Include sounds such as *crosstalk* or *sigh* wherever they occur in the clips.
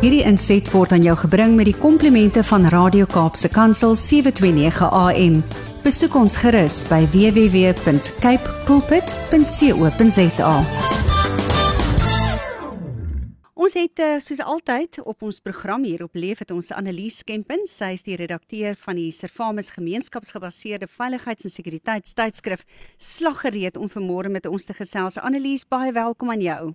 Hierdie inset word aan jou gebring met die komplimente van Radio Kaapse Kansel 729 AM. Besoek ons gerus by www.cape pulpit.co.za. Ons het eh, soos altyd op ons program hier op Leef het ons Annelies Kempen, sy is die redakteur van die Servamus gemeenskapsgebaseerde veiligheids- en sekuriteitstydskrif Slaggereed om vanmôre met ons te gesels. Annelies, baie welkom aan jou.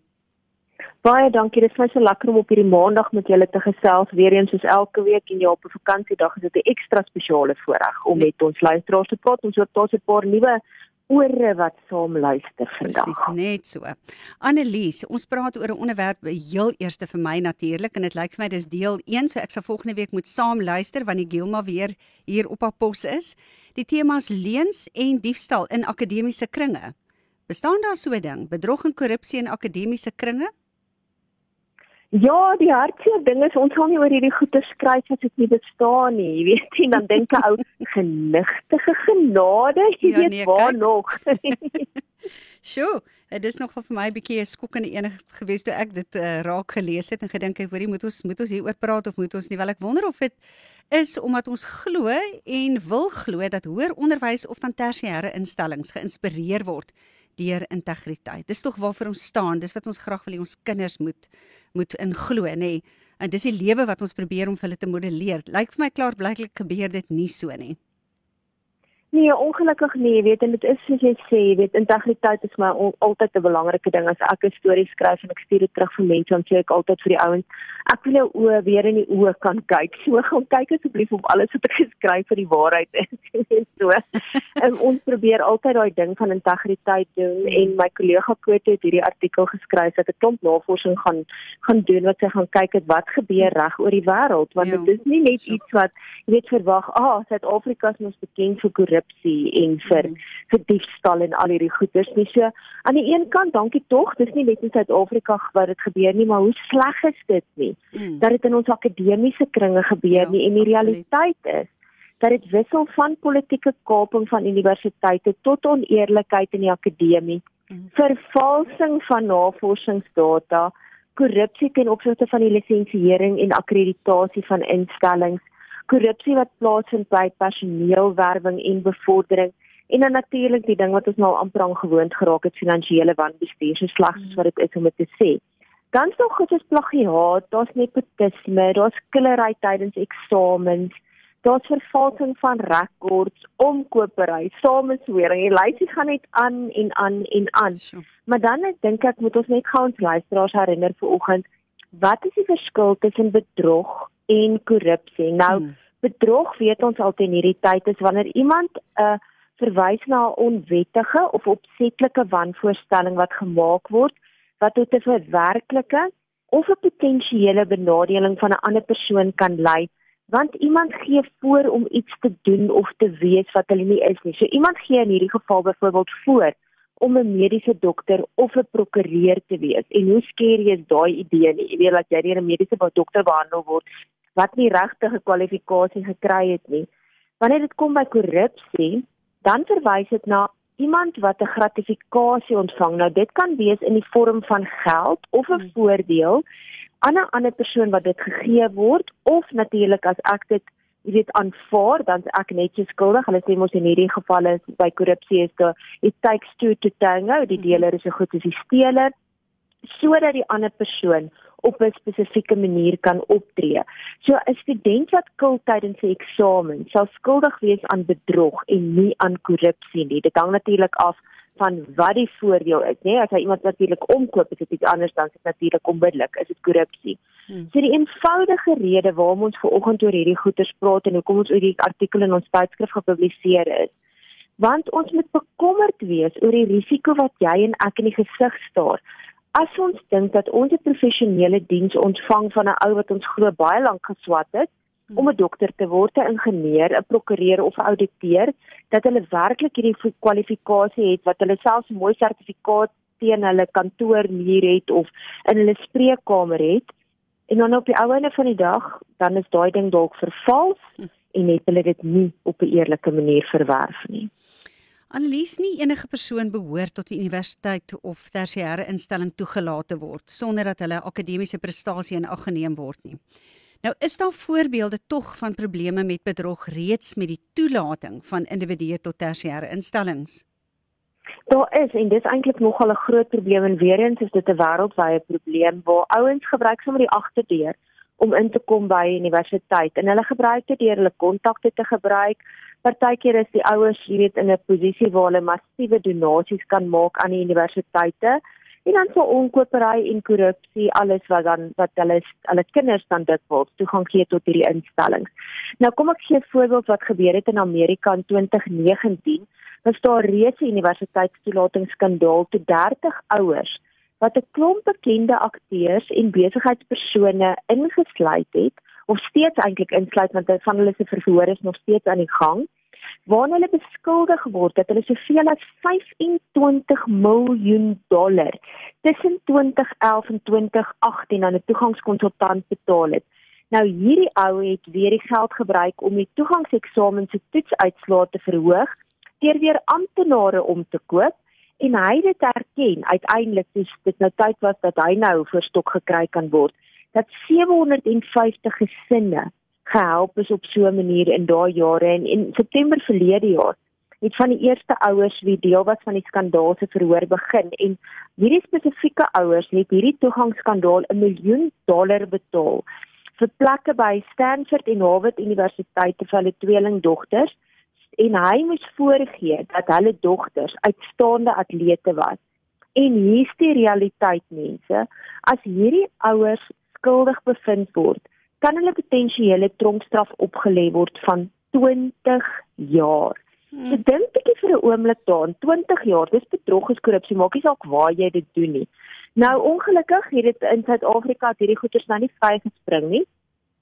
Baie dankie. Dit is my so lekker om op hierdie maandag met julle te gesels weer eens soos elke week en ja op 'n vakansiedag is dit 'n ekstra spesiale voorreg om met ons luisteraars te praat. Ons het tot 'n paar nuwe ore wat saam luister vandag. Presies, net so. Annelies, ons praat oor 'n onderwerp heel eerste vir my natuurlik en dit lyk vir my dis deel 1, so ek sal volgende week moet saam luister wanneer Gilma weer hier op haar pos is. Die temas leuns en diefstal in akademiese kringe. Bestaan daar so 'n ding, bedrog en korrupsie in akademiese kringe? Ja, die hartseer ding is ons gaan nie oor hierdie goeie skryf as dit nie bestaan nie. Jy weet, en dan dink 'n ou *laughs* genigtige genade, jy ja, weet nee, waar kijk. nog. *laughs* *laughs* Sjoe, dit is nog vir my 'n bietjie 'n skokkende een gewees toe ek dit uh, raak gelees het en gedink het, hoorie, moet ons moet ons hieroor praat of moet ons nie? Wel ek wonder of dit is omdat ons glo en wil glo dat hoër onderwys of dan tersiêre instellings geïnspireer word deur integriteit. Dis tog waarvoor ons staan. Dis wat ons graag wil hê ons kinders moet moet inglo, nê. Nee. En dis die lewe wat ons probeer om vir hulle te modelleer. Lyk vir my klaar blyklik gebeur dit nie so nie. Nee, ongelukkig nie, weet en dit is soos jy sê, weet integriteit is my altyd 'n belangrike ding as ek 'n storie skryf en ek stuur dit terug vir mense, dan sê ek altyd vir die ouens, ek wil jou oë weer in die oë kan kyk. *laughs* So gaan kyk asseblief of alles wat ek geskryf vir die waarheid is. *laughs* so. En ons probeer altyd daai ding van integriteit doen en my kollega Koet het hierdie artikel geskryf dat 'n klomp navorsing gaan gaan doen wat sy gaan kyk het wat gebeur reg oor die wêreld, want ja. dit is nie net iets wat jy weet verwag, ah, Suid-Afrika is mos bekend vir korrupsie korrupsie en vir mm. vir diefstal en al hierdie goeders nie. So aan die een kant dankie tog, dis nie net in Suid-Afrika wat dit gebeur nie, maar hoe sleg is dit nie mm. dat dit in ons akademiese kringe gebeur ja, nie en die realiteit is dat dit wissel van politieke kaping van universiteite tot oneerlikheid in die akademie, mm. vervalsing van navorsingsdata, korrupsie ten opsigte van die lisensiering en akkreditasie van instellings korrupsie wat plaasvind by personeelwerwing en bevordering en dan natuurlik die ding wat ons nou amper aan gewoond geraak het finansiële wanbestuur so sleg soos wat dit is om dit te sê. Dan is nog goed is plagiaat, daar's nepotisme, daar's killery tydens eksamens, daar's vervalsing van rekords, omkopery, sameswering. Die lysie gaan net aan en aan en aan. Maar dan dink ek moet ons net gou ons luisteraars herinner vir oggend, wat is die verskil tussen bedrog en korrupsie. Nou hmm. bedrog weet ons altyd in hierdie tyd is wanneer iemand 'n uh, verwys na 'n onwettige of opsetlike wanvoorstelling wat gemaak word wat tot 'n verwerklike of 'n potensiële benadeling van 'n ander persoon kan lei want iemand gee voor om iets te doen of te wees wat hulle nie is nie. So iemand gee in hierdie geval byvoorbeeld voor om 'n mediese dokter of 'n prokureur te wees. En hoe skerry is daai idee nie? Jy weet dat jy deur 'n mediese dokter behandel word wat nie regte kwalifikasie gekry het nie. Wanneer dit kom by korrupsie, dan verwys dit na iemand wat 'n gratifikasie ontvang. Nou dit kan wees in die vorm van geld of 'n hmm. voordeel aan 'n ander persoon wat dit gegee word of natuurlik as ek dit jy weet aanvaar dan ek net so skuldig. Hulle sê mos in hierdie gevalle by korrupsie is dit it takes two to tango. Die hmm. deler is so goed as die steler sodat die ander persoon op 'n spesifieke manier kan optree. So 'n student wat kil tydens sy eksamen sal skuldig wees aan bedrog en nie aan korrupsie nie. Dit hang natuurlik af van wat die voordeel is, nê? As hy iemand natuurlik omkoop, is dit iets anders dan dit natuurlik onmiddellik is dit korrupsie. Hmm. So die eenvoudige rede waarom ons ver oggend oor hierdie goeters praat en hoekom ons oor die artikel in ons tydskrif gepubliseer is, want ons moet bekommerd wees oor die risiko wat jy en ek in die gesig staar as ons dink dat ons 'n professionele diens ontvang van 'n ou wat ons glo baie lank geswat het hmm. om 'n dokter te word, 'n ingenieur, 'n prokureur of 'n ouditeur, dat hulle werklik hierdie kwalifikasie het wat hulle selfs mooi sertifikaat teen hulle kantoormuur het of in hulle spreekkamer het. En dan op die ou einde van die dag, dan is daai ding dalk vervals hmm. en het hulle dit nie op 'n eerlike manier verwerf nie. Annelies nie enige persoon behoort tot die universiteit of tersiêre instelling toegelaat te word sonder dat hulle akademiese prestasie in ag geneem word nie. Nou is daar voorbeelde tog van probleme met bedrog reeds met die toelating van individue tot tersiêre instellings. Daar is en dis eintlik nogal 'n groot probleem en weer eens is dit 'n wêreldwye probleem waar ouens gebruik sommer die agterdeur om in te kom by universiteit en hulle gebruik dit deur hulle kontakte te gebruik. Partykeer is die ouers, jy weet, in 'n posisie waar hulle massiewe donasies kan maak aan die universiteite en dan vir onkopery en korrupsie alles wat dan wat hulle hulle kinders dan dit wil toegang gee tot hierdie instellings. Nou kom ek gee 'n voorbeeld wat gebeur het in Amerika in 2019 was daar reeds 'n universiteitstoelatingsskandaal te 30 ouers wat 'n klomp bekende akteurs en besigheidspersone ingesluit het of steeds eintlik insluit want van hulle se verhoor is nog steeds aan die gang waar hulle beskuldig word dat hulle soveel as 25 miljoen dollar tussen 2011 en 2018 aan 'n toegangskonsultant betaal het. Nou hierdie ou het weer die geld gebruik om die toegangseksamen se toetsuitslae te verhoog deur weer amptenare om te koop en hy het dit erken uiteindelik dis dit nou tyd was dat hy nou verstok gekry kan word dat 750 gesinne gehelp is op so 'n manier in daai jare. En in September verlede jaar het van die eerste ouers wie deel was van die skandaal se verhoor begin. En hierdie spesifieke ouers het hierdie toegangsskandaal 'n miljoen dollar betaal vir plekke by Stanford en Harvard universiteite vir hulle tweelingdogters. En hy moes voorgee dat hulle dogters uitstaande atlete was. En hier's die realiteit mense, as hierdie ouers skuldig bevind word, kan hulle potensiële tronkstraf opgelê word van 20 jaar. Hmm. So dink bietjie vir 'n oomblik daaraan, 20 jaar, dis bedrog is korrupsie, maak nie saak waar jy dit doen nie. Nou ongelukkig het dit in Suid-Afrika hierdie goeters nou nie vrygespring nie.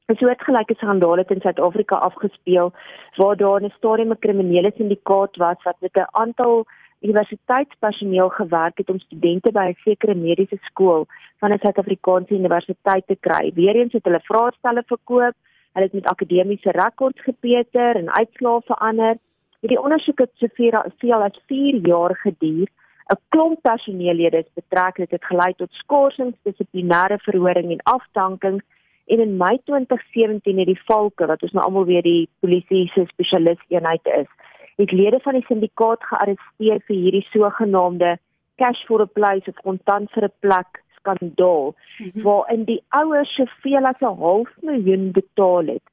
'n soortgelyke skandaal het in Suid-Afrika afgespeel waar daar 'n stadium 'n kriminele syndikaat was wat met 'n aantal universiteitspersoneel gewerk het om studente by 'n sekere mediese skool van 'n Suid-Afrikaanse universiteit te kry. Weereens het hulle vraestelle verkoop, hulle het met akademiese rekords gepeter en uitslae verander. Hierdie ondersoek het soveel as 4 jaar geduur. 'n Klomp personeellede is betrek, dit het gelei tot skorsings, dissiplinêre verhoring en afdankings En in Mei 2017 het die Valke wat ons nou almal weet die polisie se spesialis eenheid is, het lede van die syndikaat gearresteer vir hierdie sogenaamde cash for a place of kontant vir 'n plek skandaal mm -hmm. waarin die ouers soveel as 'n half miljoen betaal het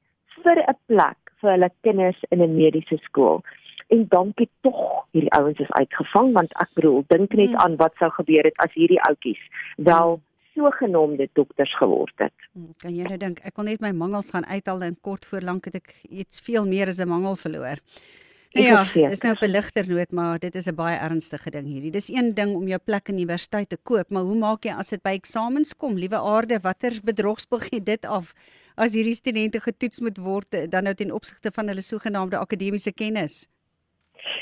vir 'n plek vir hulle kinders in 'n mediese skool. En dankie tog hierdie ouens is uitgevang want ek bedoel dink net mm. aan wat sou gebeur het as hierdie ouetjies wel mm sogenaamde dokters geword het. Hmm, kan jy nou dink ek wil net my mangels gaan uithaal en kort voor lank het ek iets veel meer as 'n mangel verloor. Nou ja, dis nou 'n beligter noot, maar dit is 'n baie ernstige ding hierdie. Dis een ding om jou plek in universiteit te koop, maar hoe maak jy as dit by eksamens kom? Liewe aarde, watter bedrogspel gee dit af as hierdie studente getoets moet word dan nou ten opsigte van hulle sogenaamde akademiese kennis?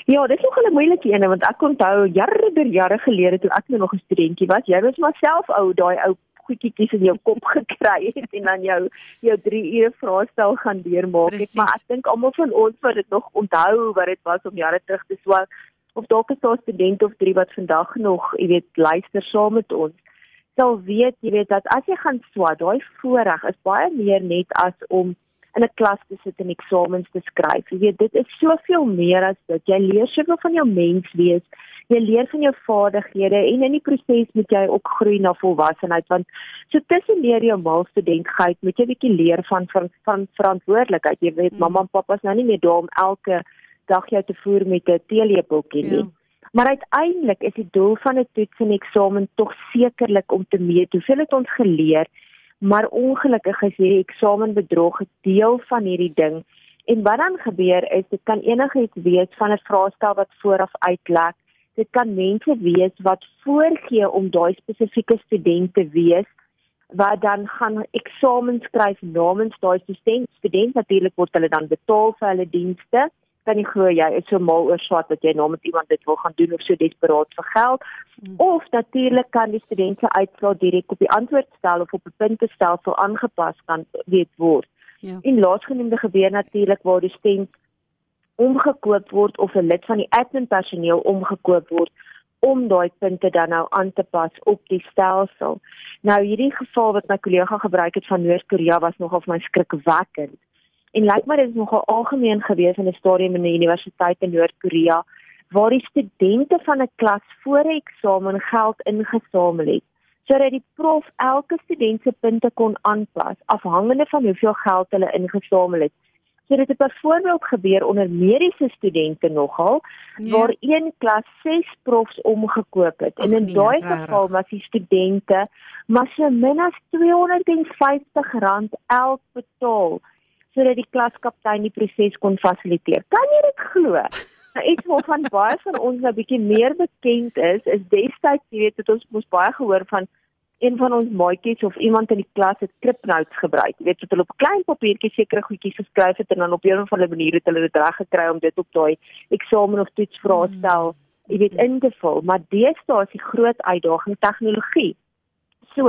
Ja, dit is nog 'n moeilike een want ek onthou jare der jare gelede toe ek nog 'n studentjie was, jy was maar self ou daai ou goedjies in jou kop *laughs* gekry het en dan jou jou 3 ure vraestel gaan deurmaak. Ek maar ek dink almal van ons wat dit nog onthou wat dit was om jare terug te swaak of dalk is daar studente of drie wat vandag nog, jy weet, luister saam met ons. Sal weet, jy weet dat as jy gaan swaak, daai voorreg is baie meer net as om in 'n klas te sit en eksamens te skryf. Jy weet, dit is soveel meer as dit. Jy leer soveel van jou mens wees. Jy leer van jou vaardighede en in die proses moet jy ook groei na volwassenheid want so tussen leer jy om mal studentheid, moet jy bietjie leer van van, van verantwoordelikheid. Jy weet, mm. mamma en pappa is nou nie meer daar om elke dag jou te voer met 'n teelepeltjie nie. Ja. Maar uiteindelik is die doel van 'n toets en eksamen tog sekerlik om te meet hoeveel het ons geleer maar ongelukkig is hierdie eksamenbedrog 'n deel van hierdie ding. En wat dan gebeur is dit kan enigiets wees van 'n vraestel wat vooraf uitlek. Dit kan mense wees wat voorgee om daai spesifieke student te wees wat dan gaan eksamen skryf namens daai student. Student natuurlik word hulle dan betaal vir hulle dienste kan nie glo jy is so mal oor swat dat jy met iemand dit wil gaan doen of so desperaat vir geld hmm. of natuurlik kan die studente uitslaa direk op die antwoordstel of op 'n puntestelsel aangepas kan weet word. Ja. En laasgenoemde gebeur natuurlik waar die student omgekoop word of 'n lid van die admin personeel omgekoop word om daai punte dan nou aan te pas op die stelsel. Nou hierdie geval wat my kollega gebruik het van Noord-Korea was nogal vir my skrikwekkend. En lyk my dit is nogal algemeen gewees in 'n stadium in 'n universiteit in Noord-Korea waar die studente van 'n klas voor 'n eksamen geld ingesamel het sodat die prof elke student se punte kon aanpas afhangende van hoeveel geld hulle ingesamel het. So dit het byvoorbeeld gebeur onder mediese studente nogal ja. waar een klas 6 profs omgekoop het. Ach, en in nee, daai geval was die studente maar so min as R250 elk betaal sodat die klaskaptein die proses kon fasiliteer. Kan jy dit glo? *laughs* Nou iets waarvan baie van ons 'n bietjie meer bekend is, is destyds, jy weet, het ons mos baie gehoor van een van ons maatjies of iemand in die klas het kripnotes gebruik. Jy weet, het hulle op klein papiertjie sekere goedjies geskryf het en dan op 'n of ander manier het hulle dit reg gekry om dit op daai eksamen of toetsvraestel, jy weet, in te vul. Maar deesdae is die groot uitdaging tegnologie. So,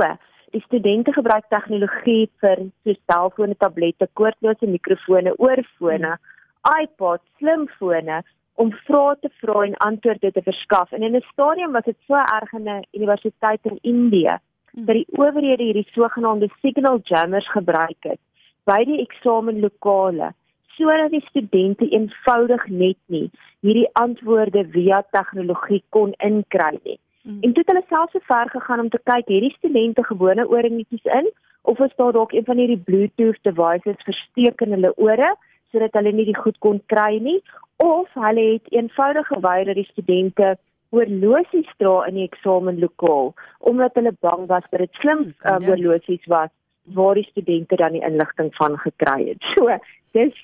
die studente gebruik tegnologie vir so selfone, tablette, koordlose mikrofone, oorfone, iPads, slimfone om vrae te vra en antwoorde te verskaf. En in 'n stadium was dit so erg in 'n universiteit in Indië Hmm. Dat die owerhede hierdie sogenaamde signal jammers gebruik het by die eksamenlokale sodat die studente eenvoudig net nie hierdie antwoorde via tegnologie kon inkry nie. Mm. En toe het hulle selfs so ver gegaan om te kyk hierdie studente gewone ooringetjies in of is daar dalk een van hierdie bluetooth devices versteek in hulle ore sodat hulle nie die goed kon kry nie of hulle het eenvoudig geweier dat die studente oorlosies dra in die eksamenlokaal omdat hulle bang was dat dit slim uh, oorlosies was waar die studente dan die inligting van gekry het. *laughs* So, dis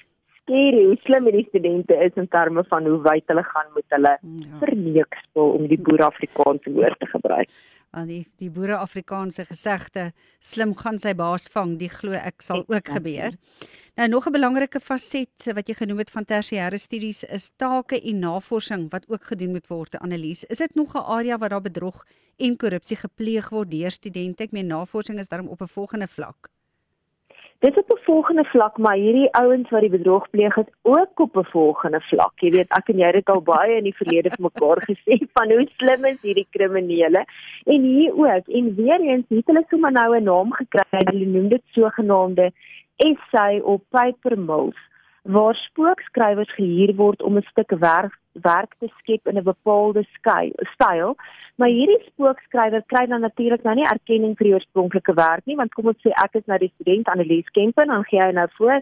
skerry hoe slim die studente is in terme van hoe wyd hulle gaan met hulle ja. verneekspel om die boer Afrikaanse woord te gebruik aan die die boere Afrikaanse gesegde slim gaan sy baas vang die glo ek sal ook gebeur. Nou nog 'n belangrike faset wat jy genoem het van tersiêre studies is take en navorsing wat ook gedoen moet word te analise. Is dit nog 'n area waar daar bedrog en korrupsie gepleeg word deur studente? Ek meen navorsing is daarom op 'n volgende vlak. Dit op 'n volgende vlak, maar hierdie ouens wat die bedrog pleeg het ook op 'n volgende vlak. Jy weet, ek en jy het al baie in die verlede vir mekaar gesê *laughs* van hoe slim is hierdie kriminele. En hier ook, en weer eens het hulle sommer nou 'n naam gekry. Hulle noem dit sogenaamde essay of paper mills waar spookskrywers gehuur word om 'n stuk werk werk te skep in 'n bepaalde styl. Maar hierdie spookskrywer kry dan natuurlik nou nie erkenning vir die oorspronklike werk nie, want kom ons sê ek is nou die student Annelies Kempen, dan gee hy nou voor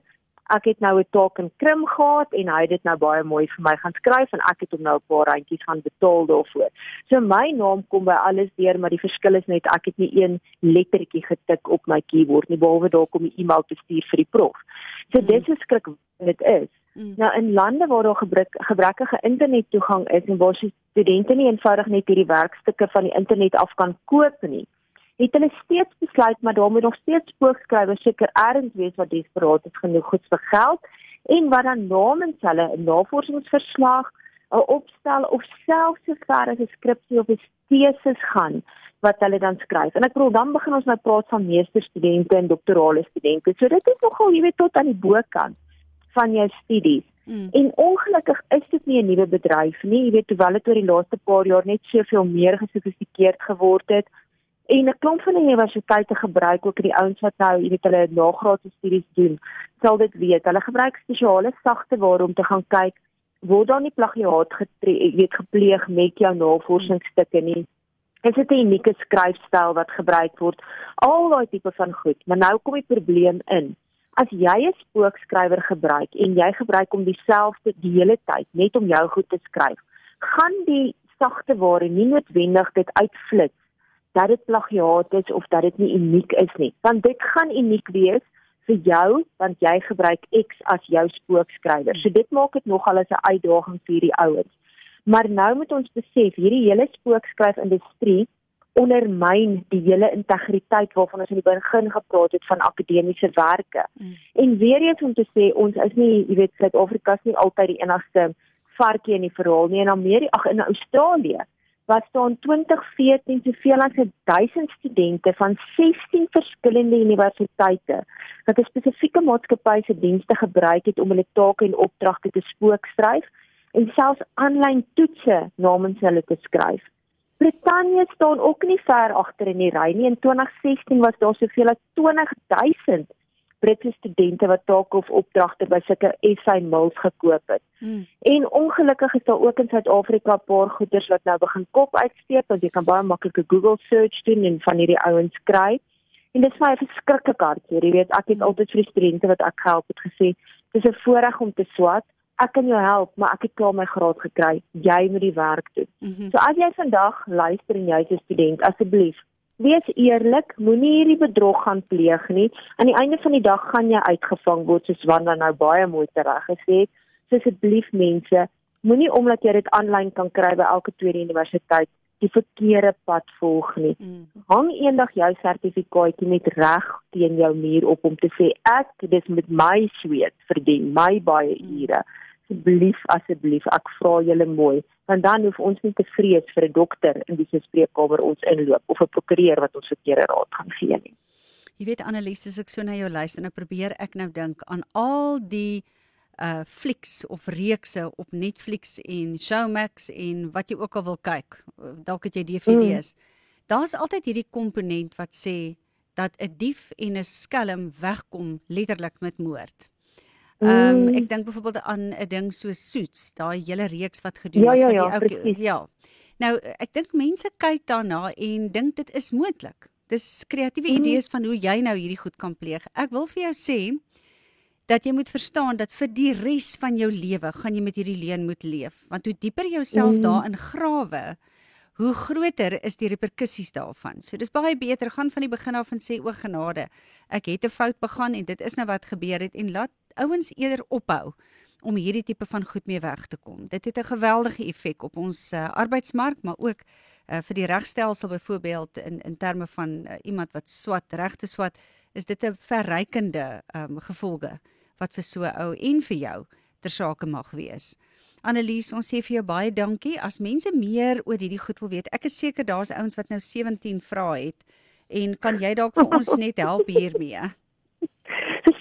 ek het nou 'n taak in krim gehad en hy het dit nou baie mooi vir my gaan skryf en ek het hom nou 'n paar randjies gaan betaal daarvoor. So my naam kom by alles deur, maar die verskil is net ek het nie een lettertjie getik op my keyboard nie behalwe dalk om 'n e-mail te stuur vir die prof. So dis 'n skrik dit is. Mm. Nou in lande waar daar gebrek, gebrekkige internettoegang is en waar studente nie eenvoudig net hierdie werkstukke van die internet af kan koop nie, het hulle steeds besluit maar daar moet nog steeds spookskrywers seker ergens wees wat desperaat is genoeg goed vir geld en wat dan namens hulle 'n navorsingsverslag 'n opstel of selfs so ver as 'n skripsie of 'n tesis gaan wat hulle dan skryf. En ek bedoel dan begin ons nou praat van meesterstudente en doktorale studente. So dit is nogal, jy weet, tot aan die bokant van jou studies. Mm. En ongelukkig is dit nie 'n nuwe bedryf nie. Jy weet, terwyl dit oor die laaste paar jaar net soveel meer gesofistikeerd geword het en 'n klomp van die universiteite gebruik ook die ouens wat nou, jy weet, hulle nagraadse studies doen, sal dit weet. Hulle gebruik spesiale sagte ware om te gaan kyk word daar nie plagiaat getree, weet gepleeg met jou navorsingsstukke nie. Is dit 'n unieke skryfstyl wat gebruik word? Al daai tipe van goed. Maar nou kom die probleem in. As jy 'n spookskrywer gebruik en jy gebruik om dieselfde die hele tyd net om jou goed te skryf, gaan die sagte ware nie noodwendig dit uitflits dat dit plagiaat is of dat dit nie uniek is nie. Want dit gaan uniek wees vir jou want jy gebruik X as jou spookskrywer. So dit maak dit nogal 'n uitdaging vir die ouens. Maar nou moet ons besef hierdie hele spookskryfindustrie ondermyn die hele integriteit waarvan ons in die begin gepraat het van akademiese werke. Mm. En weer eens om te sê ons is nie, jy weet, Suid-Afrika is nie altyd die enigste varkie in die verhaal nie. In Amerika, ag in Australië was daar in 2014 soveel as 1000 studente van 16 verskillende universiteite wat 'n spesifieke maatskappy se dienste gebruik het om hulle take en opdragte te spookskryf en selfs aanlyn toetse namens hulle te skryf. Brittanje staan ook nie ver agter in die ry nie. In 2016 was daar soveel as 20000 Britse studente wat take of opdragte by sulke SA mills gekoop het. Hmm. En ongelukkig is daar ook in Suid-Afrika 'n paar goederes wat nou begin kop uitsteek, want jy kan baie maklik 'n Google search doen en van hierdie ouens kry. En dit is vir my 'n verskriklike hartseer. Jy weet, ek het hmm. altyd vir die studente wat ek help het gesê, dis 'n voorreg om te swat. Ek kan jou help, maar ek het klaar my graad gekry. Jy moet die werk doen. Mm -hmm. So as jy vandag luister en jy's 'n student, asseblief Wees eerlik, moenie hierdie bedrog gaan pleeg nie. Aan die einde van die dag gaan jy uitgevang word soos Wanda nou baie mooi tereg gesê het. So asseblief mense, moenie omdat jy dit aanlyn kan kry by elke tweede universiteit die verkeerde pad volg nie. Mm. Hang eendag jou sertifikaatjie met reg teen jou muur op om te sê ek dis met my sweet verdien my baie ure. Mm asseblief asseblief ek vra julle mooi want dan hoef ons nie te vrees vir 'n dokter in die spreekkamer ons inloop of 'n prokureur wat ons verkeerde raad gaan gee nie. Jy weet Annelies, as ek so na jou luister, nou probeer ek nou dink aan al die uh flieks of reekse op Netflix en Showmax en wat jy ook al wil kyk. Dalk het jy DVD's. Mm. Daar's altyd hierdie komponent wat sê dat 'n dief en 'n skelm wegkom letterlik met moord. Ehm um, ek dink byvoorbeeld aan 'n ding so Suits, daai hele reeks wat gedoen ja, is ja, met ja, die ou ja. Nou ek dink mense kyk daarna en dink dit is moontlik. Dis kreatiewe mm. idees van hoe jy nou hierdie goed kan pleeg. Ek wil vir jou sê dat jy moet verstaan dat vir die res van jou lewe gaan jy met hierdie leen moet leef, want hoe dieper jouself mm. daarin grawe, hoe groter is die reperkusies daarvan. So dis baie beter gaan van die begin af en sê o genade, ek het 'n fout begaan en dit is nou wat gebeur het en laat ouens eerder ophou om hierdie tipe van goed mee weg te kom. Dit het 'n geweldige effek op ons uh, arbeidsmark, maar ook uh, vir die regstelsel byvoorbeeld in in terme van uh, iemand wat swat regte swat, is dit 'n verrykende um, gevolge wat vir so ou en vir jou ter sake mag wees. Annelies, ons sê vir jou baie dankie. As mense meer oor hierdie goed wil weet, ek is seker daar's ouens wat nou 17 vrae het en kan jy dalk vir ons net help *laughs* hiermee?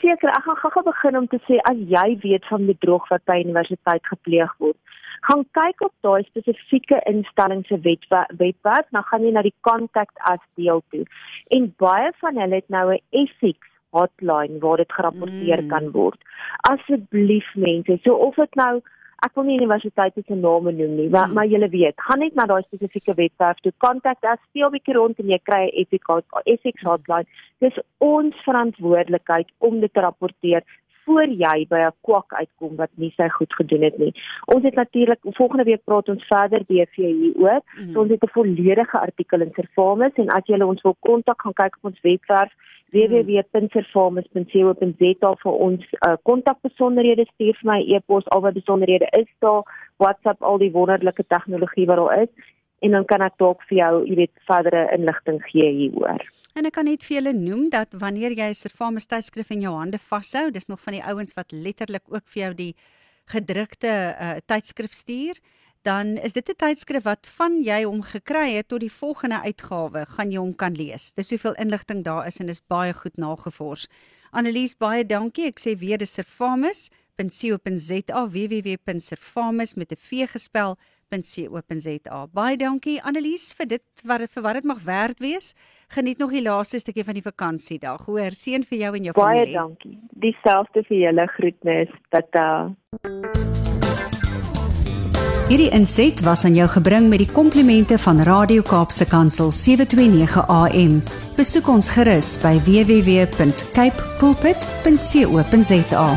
Verseker, ek gaan gou-gou begin om te sê as jy weet van bedrog wat by universiteit gepleeg word, gaan kyk op daai spesifieke instelling se webwerf, dan gaan jy na die contact us deel toe. En baie van hulle het nou 'n ethics hotline waar dit gerapporteer mm. kan word. Asseblief mense, so of dit nou ek wil nie universiteite se name noem nie, maar hmm. maar julle weet, gaan net na daai spesifieke webwerf toe, kontak as speel bietjie rond en jy kry 'n ethics hotline. Dis ons verantwoordelikheid om dit te rapporteer voor jy by 'n kwak uitkom wat nie sy goed gedoen het nie. Ons het natuurlik volgende week praat ons verder BV hieroor. Mm. So ons het 'n volledige artikel in Servamus en as jy ons wil kontak gaan kyk op ons webwerf www.servamus.co.za vir ons uh, kontakbesonderhede stuur vir my e-pos al wat besonderhede is daar WhatsApp al die wonderlike tegnologie wat daar is en dan kan ek dalk vir jou, jy weet, verdere inligting gee hieroor. En ek kan net vir julle noem dat wanneer jy 'n Servamus tydskrif in jou hande vashou, dis nog van die ouens wat letterlik ook vir jou die gedrukte uh, tydskrif stuur, dan is dit 'n tydskrif wat van jy hom gekry het tot die volgende uitgawe gaan jy hom kan lees. Dis soveel inligting daar is en is baie goed nagevors. Annelies, baie dankie. Ek sê weer dis servamus.co.za www.servamus met 'n v gespel www.co.za. Baie dankie Annelies vir dit wat vir wat dit mag werd wees. Geniet nog die laaste stukkie van die vakansiedag. Hoor, seën vir jou en jou Baie familie. Baie dankie. Dieselfde vir julle groetnis. Tata. Hierdie inset was aan jou gebring met die komplimente van Radio Kaapse Kansel 729 AM. Besoek ons gerus by www.cape pulpit.co.za.